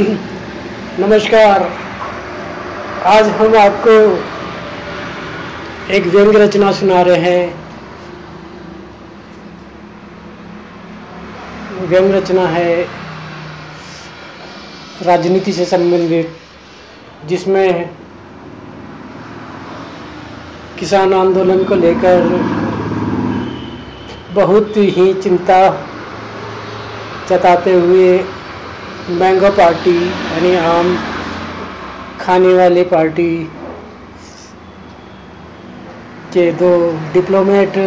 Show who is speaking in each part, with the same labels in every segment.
Speaker 1: नमस्कार। आज हम आपको एक व्यंग रचना सुना रहे हैं। व्यंग रचना है राजनीति से संबंधित, जिसमें किसान आंदोलन को लेकर बहुत ही चिंता जताते हुए मैंगो पार्टी, यानी आम खाने वाली पार्टी के दो डिप्लोमेट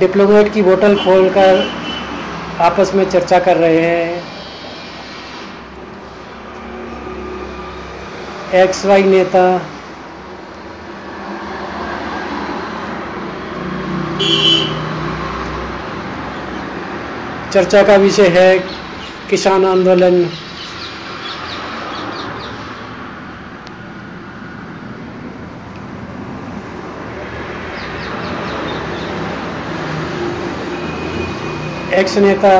Speaker 1: डिप्लोमेट की बोतल खोलकर आपस में चर्चा कर रहे हैं। एक्स वाई नेता, चर्चा का विषय है। किसान आंदोलन। एक्स नेता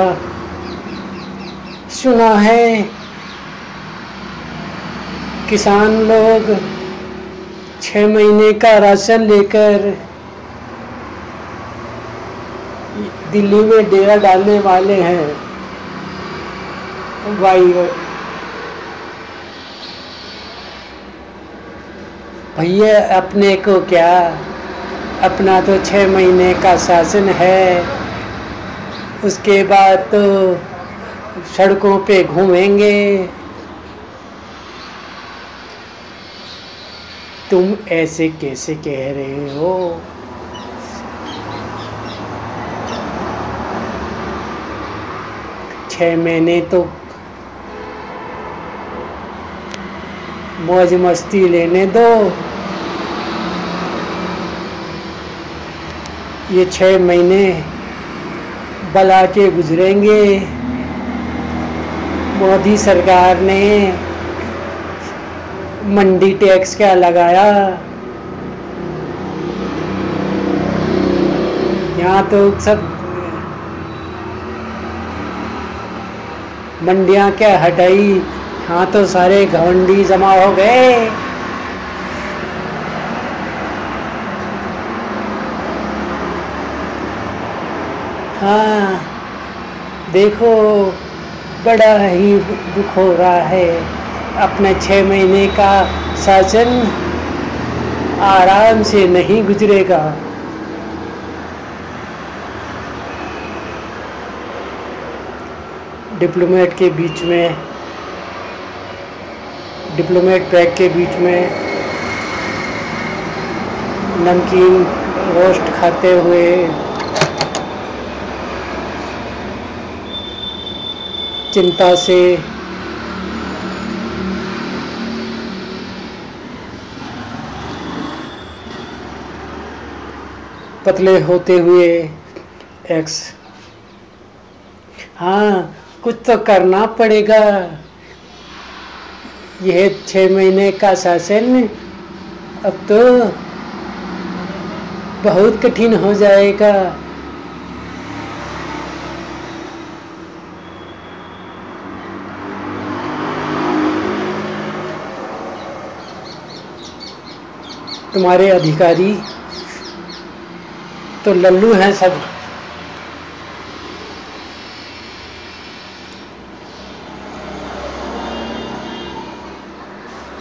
Speaker 1: सुना है, किसान लोग छः महीने का राशन लेकर दिल्ली में डेरा डालने वाले हैं। भाई भैया, अपने को क्या? अपना तो छः महीने का शासन है। उसके बाद तो सड़कों पे घूमेंगे। तुम ऐसे कैसे कह रहे हो? छः महीने तो मौज मस्ती लेने दो। ये छः महीने बला के गुजरेंगे। मोदी सरकार ने मंडी टैक्स क्या लगाया? यहाँ तो सब मंडियाँ क्या हटाई? यहाँ तो सारे घवंडी जमा हो गए। हाँ देखो, बड़ा ही दुख हो रहा है। अपने छः महीने का शासन आराम से नहीं गुजरेगा। डिप्लोमेट के बीच में डिप्लोमेट पैक के बीच में नमकीन रोस्ट खाते हुए चिंता से पतले होते हुए एक्स हाँ कुछ तो करना पड़ेगा। यह छः महीने का शासन, अब तो बहुत कठिन हो जाएगा। तुम्हारे अधिकारी तो लल्लू हैं सब।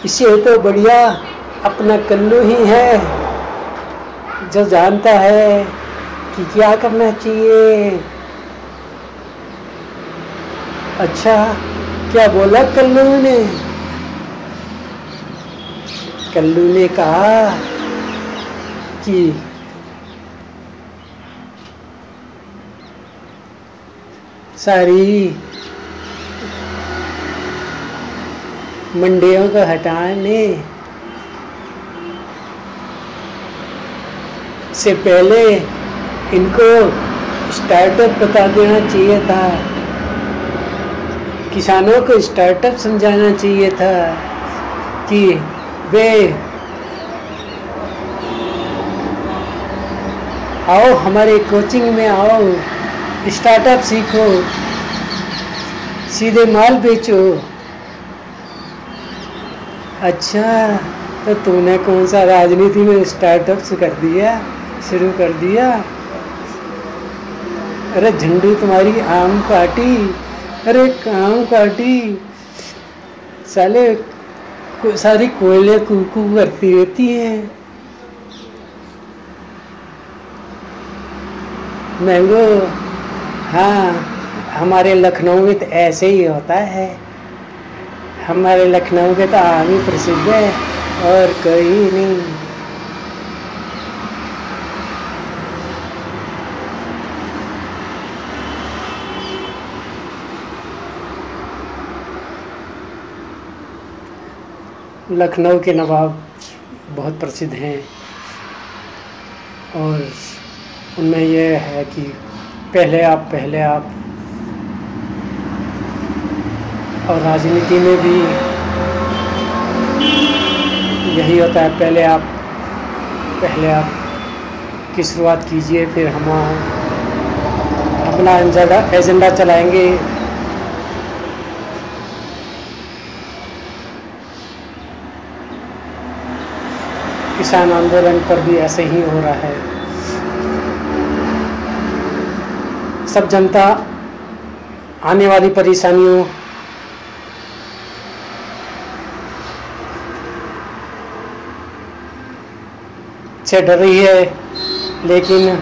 Speaker 1: इसे तो बढ़िया, अपना कल्लू ही है। जो जानता है कि क्या करना चाहिए। अच्छा क्या बोला कल्लू ने? कल्लू ने कहा कि सारी मंडियों को हटाने से पहले इनको स्टार्टअप बता देना चाहिए था। किसानों को स्टार्टअप समझाना चाहिए था कि वे आओ हमारे कोचिंग में आओ स्टार्टअप सीखो, सीधे माल बेचो। अच्छा तो तूने कौन सा राजनीति में स्टार्टअप कर दिया? शुरू कर दिया? अरे झंडू तुम्हारी आम पार्टी अरे काम पार्टी साले को, सारी कोयले कुकू करती रहती हैं। मैंगो हाँ हमारे लखनऊ में तो ऐसे ही होता है। हमारे लखनऊ के तो आम ही प्रसिद्ध है, और कोई नहीं। लखनऊ के नवाब बहुत प्रसिद्ध हैं, और उनमें यह है कि पहले आप पहले आप और राजनीति में भी यही होता है, पहले आप पहले आप की शुरुआत कीजिए, फिर हम अपना एजेंडा एजेंडा चलाएँगे। किसान आंदोलन पर भी ऐसे ही हो रहा है। सब जनता, आने वाली परेशानियों से डर रही है, लेकिन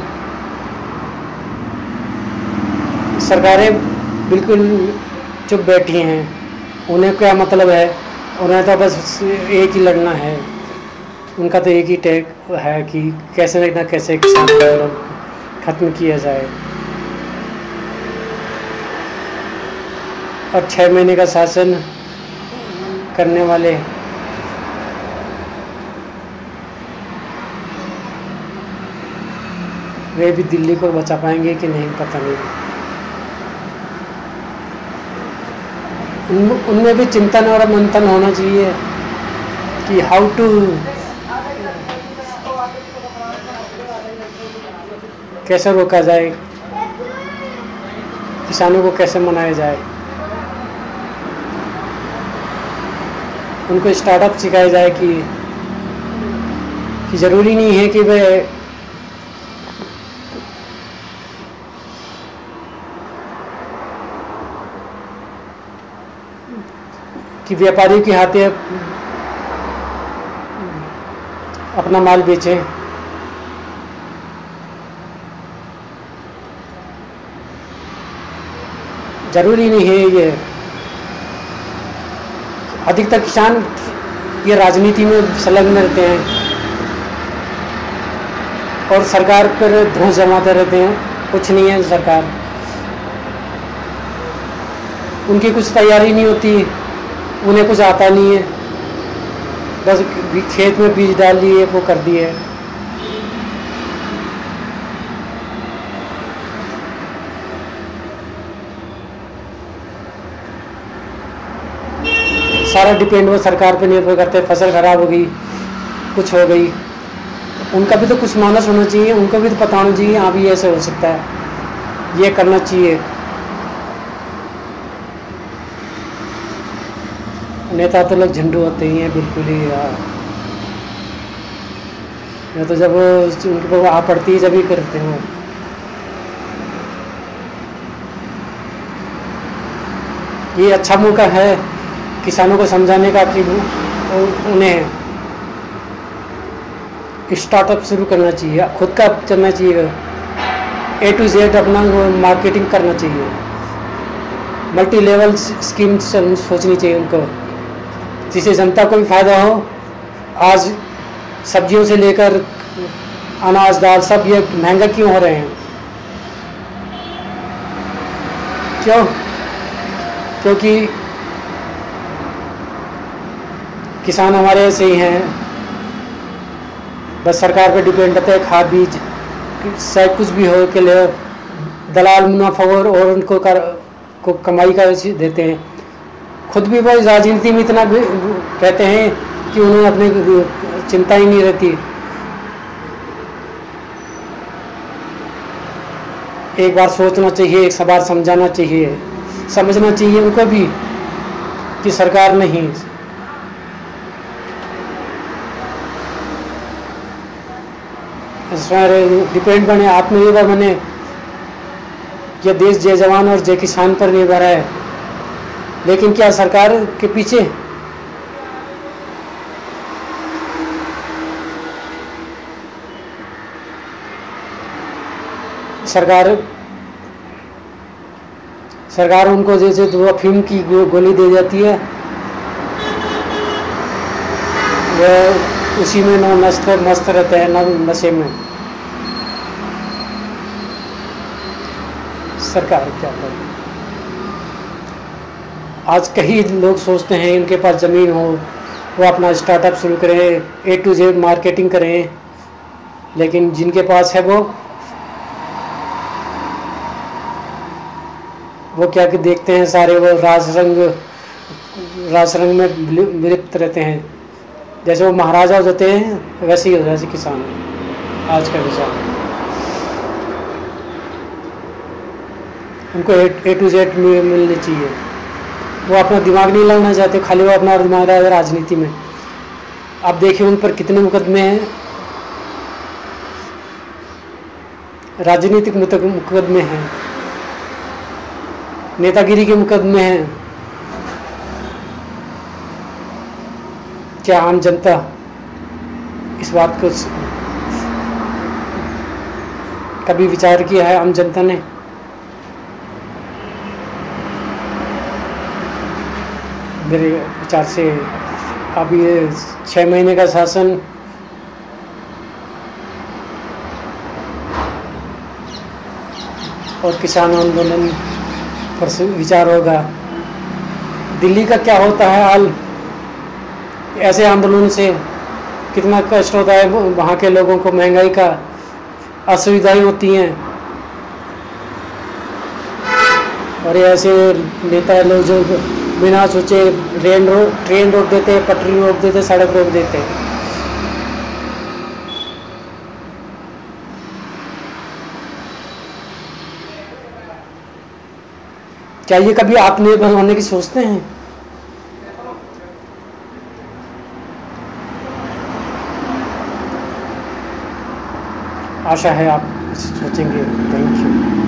Speaker 1: सरकारें बिल्कुल चुप बैठी हैं। उन्हें क्या मतलब है? उन्हें तो बस एक ही लड़ना है। उनका तो एक ही टैग है कि कैसे ना कैसे किसान आंदोलन खत्म किया जाए। और छः महीने का शासन करने वाले वे भी दिल्ली को बचा पाएँगे कि नहीं, पता नहीं। उनमें भी चिंतन और मंथन होना चाहिए कि हाउ टू कैसे रोका जाए, किसानों को कैसे मनाया जाए। उनको स्टार्टअप सिखाया जाए कि कि ज़रूरी नहीं है कि वे कि व्यापारी के हाथे अपना माल बेचें। ज़रूरी नहीं है ये। अधिकतर किसान ये राजनीति में संलग्न रहते हैं और सरकार पर धोस जमाते रहते हैं। कुछ नहीं है सरकार। उनकी कुछ तैयारी नहीं होती। उन्हें कुछ आता नहीं है। बस खेत में बीज डाल दिए वो कर दिए। सारा डिपेंड वो सरकार पे निर्भर करते, फ़सल खराब हो गई, कुछ हो गई। उनका भी तो कुछ मानस होना चाहिए, उनको भी तो पता होना चाहिए हाँ भी ऐसे हो सकता है। ये करना चाहिए। नेता तो लोग झंडू होते ही हैं, बिल्कुल ही यार या तो जब उनके पर आ पड़ती है जब ही करते हैं ये अच्छा मौका है किसानों को समझाने का कि उन्हें स्टार्टअप शुरू करना चाहिए, खुद का चलना चाहिए। ए टू जेड अपना मार्केटिंग करना चाहिए। मल्टी लेवल स्कीम सोचनी चाहिए उनको। जिससे जनता को भी फ़ायदा हो, आज सब्जियों से लेकर अनाज दाल सब ये महँगा क्यों हो रहे हैं? क्यों? क्योंकि किसान हमारे ऐसे ही हैं। बस सरकार पे डिपेंड रहते हैं, खाद बीज शायद कुछ भी हो के लिए दलाल मुनाफा और उनको कर, को कमाई का देते हैं। खुद भी वो राजनीति में इतना कहते हैं कि उन्हें अपने चिंता ही नहीं रहती। एक बार सोचना चाहिए, एक बार समझाना चाहिए, समझना चाहिए उनको भी कि सरकार नहीं। डिपेंड बने आत्मनिर्भर बने यह देश जय जवान और जय किसान पर निर्भर है। लेकिन क्या सरकार के पीछे? सरकार सरकार उनको जैसे दो अफीम की गोली दे जाती है। वो उसी में नौ मस्त मस्त रहते हैं, नौ नशे में। सरकार क्या करे? आज कई लोग सोचते हैं, इनके पास ज़मीन हो, वो अपना स्टार्टअप शुरू करें ए टू जेड मार्केटिंग करें, लेकिन जिनके पास है वो वो क्या कि देखते हैं सारे वो रास रंग रास रंग में विलिप्त रहते हैं। जैसे वो महाराजा होते हैं, वैसे ही हो जैसे किसान। आज का किसान उनको ए टू जेड मिलनी चाहिए। वो अपना दिमाग नहीं लगाना चाहते, खाली वो अपना दिमाग लगा राजनीति में। आप देखिए उन पर कितने मुकदमे हैं। राजनीतिक मुकदमे हैं। नेतागिरी के मुकदमे हैं। क्या आम जनता इस बात को कभी विचार किया है? आम जनता ने मेरे विचार से अब ये छः महीने का शासन और किसान आंदोलन पर विचार होगा। दिल्ली का क्या होता है हाल? ऐसे आंदोलन से कितना कष्ट होता है वहाँ के लोगों को? महँगाई का असुविधाएँ होती हैं। और ऐसे नेता लोग जो बिना सोचे ट्रेन रोक ट्रेन रोक देते, पटरी रोक देते, सड़क रोक देते। क्या ये कभी आत्मनिर्भर होने की सोचते हैं? आशा है आप सोचेंगे। Thank you